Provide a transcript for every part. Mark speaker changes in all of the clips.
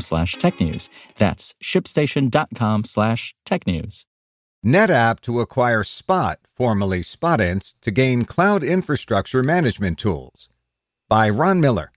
Speaker 1: slash technews. That's shipstation.com slash technews.
Speaker 2: NetApp to acquire Spot, formerly Spotinst, to gain cloud infrastructure management tools. By Ron Miller.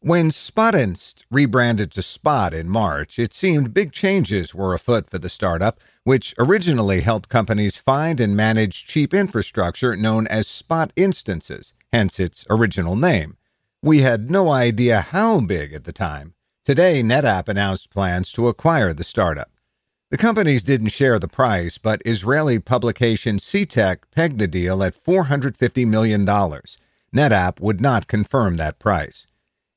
Speaker 2: When Spotinst rebranded to Spot in March, it seemed big changes were afoot for the startup, which originally helped companies find and manage cheap infrastructure known as Spot instances, hence its original name. We had no idea how big at the time. Today, NetApp announced plans to acquire the startup. The companies didn't share the price, but Israeli publication Ctech pegged the deal at $450 million. NetApp would not confirm that price.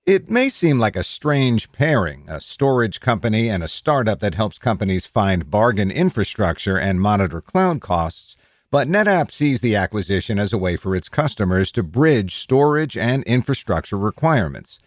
Speaker 2: It may seem like a strange pairing, a storage company and a startup that helps companies find bargain infrastructure and monitor cloud costs, but NetApp sees the acquisition as a way for its customers to bridge storage and infrastructure requirements.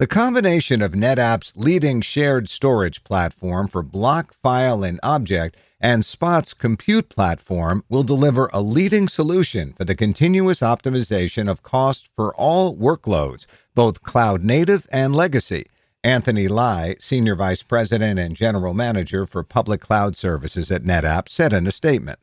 Speaker 2: The combination of NetApp's leading shared storage platform for block, file, and object and Spot's compute platform will deliver a leading solution for the continuous optimization of cost for all workloads, both cloud native and legacy. Anthony Lye, Senior Vice President and General Manager for Public Cloud Services at NetApp, said in a statement.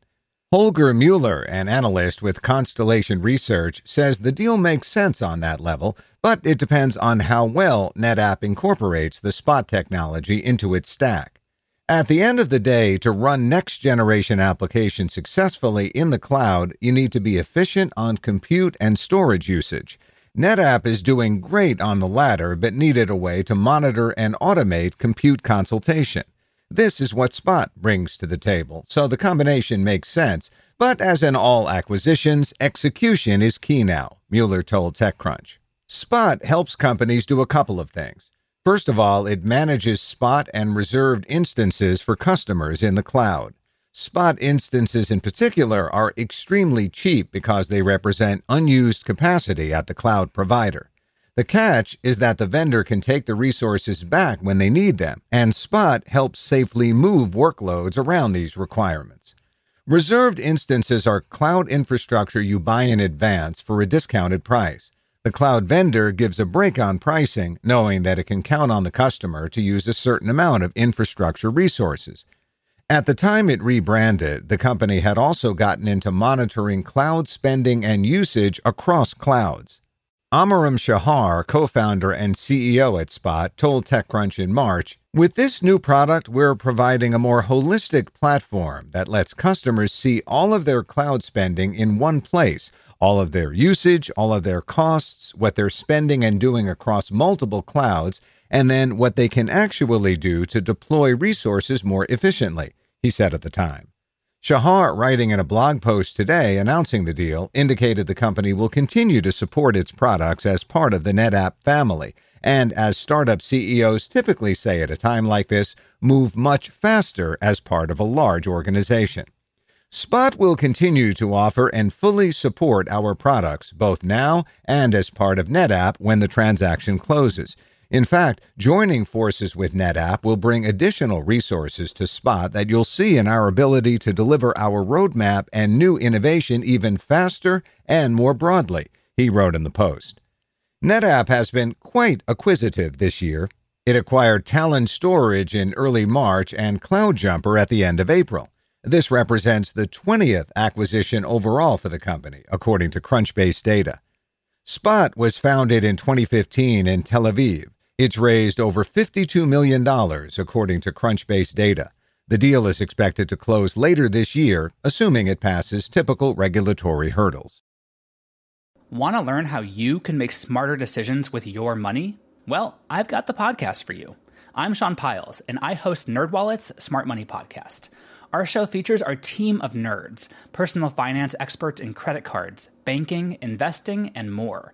Speaker 2: Holger Mueller, an analyst with Constellation Research, says the deal makes sense on that level, but it depends on how well NetApp incorporates the Spot technology into its stack. At the end of the day, to run next generation applications successfully in the cloud, you need to be efficient on compute and storage usage. NetApp is doing great on the latter, but needed a way to monitor and automate compute consultation. This is what Spot brings to the table, so the combination makes sense. But as in all acquisitions, execution is key now, Mueller told TechCrunch. Spot helps companies do a couple of things. First of all, it manages Spot and reserved instances for customers in the cloud. Spot instances in particular are extremely cheap because they represent unused capacity at the cloud provider. The catch is that the vendor can take the resources back when they need them, and Spot helps safely move workloads around these requirements. Reserved instances are cloud infrastructure you buy in advance for a discounted price. The cloud vendor gives a break on pricing, knowing that it can count on the customer to use a certain amount of infrastructure resources. At the time it rebranded, the company had also gotten into monitoring cloud spending and usage across clouds. Amiram Shachar, co founder and CEO at Spot, told TechCrunch in March With this new product, we're providing a more holistic platform that lets customers see all of their cloud spending in one place, all of their usage, all of their costs, what they're spending and doing across multiple clouds, and then what they can actually do to deploy resources more efficiently, he said at the time. Shachar, writing in a blog post today announcing the deal, indicated the company will continue to support its products as part of the NetApp family, and as startup CEOs typically say at a time like this, move much faster as part of a large organization. Spot will continue to offer and fully support our products both now and as part of NetApp when the transaction closes. In fact, joining forces with NetApp will bring additional resources to Spot that you'll see in our ability to deliver our roadmap and new innovation even faster and more broadly, he wrote in the Post. NetApp has been quite acquisitive this year. It acquired Talon Storage in early March and CloudJumper at the end of April. This represents the 20th acquisition overall for the company, according to Crunchbase data. Spot was founded in 2015 in Tel Aviv it's raised over $52 million, according to Crunchbase data. The deal is expected to close later this year, assuming it passes typical regulatory hurdles.
Speaker 3: Want to learn how you can make smarter decisions with your money? Well, I've got the podcast for you. I'm Sean Pyles, and I host NerdWallet's Smart Money Podcast. Our show features our team of nerds, personal finance experts in credit cards, banking, investing, and more.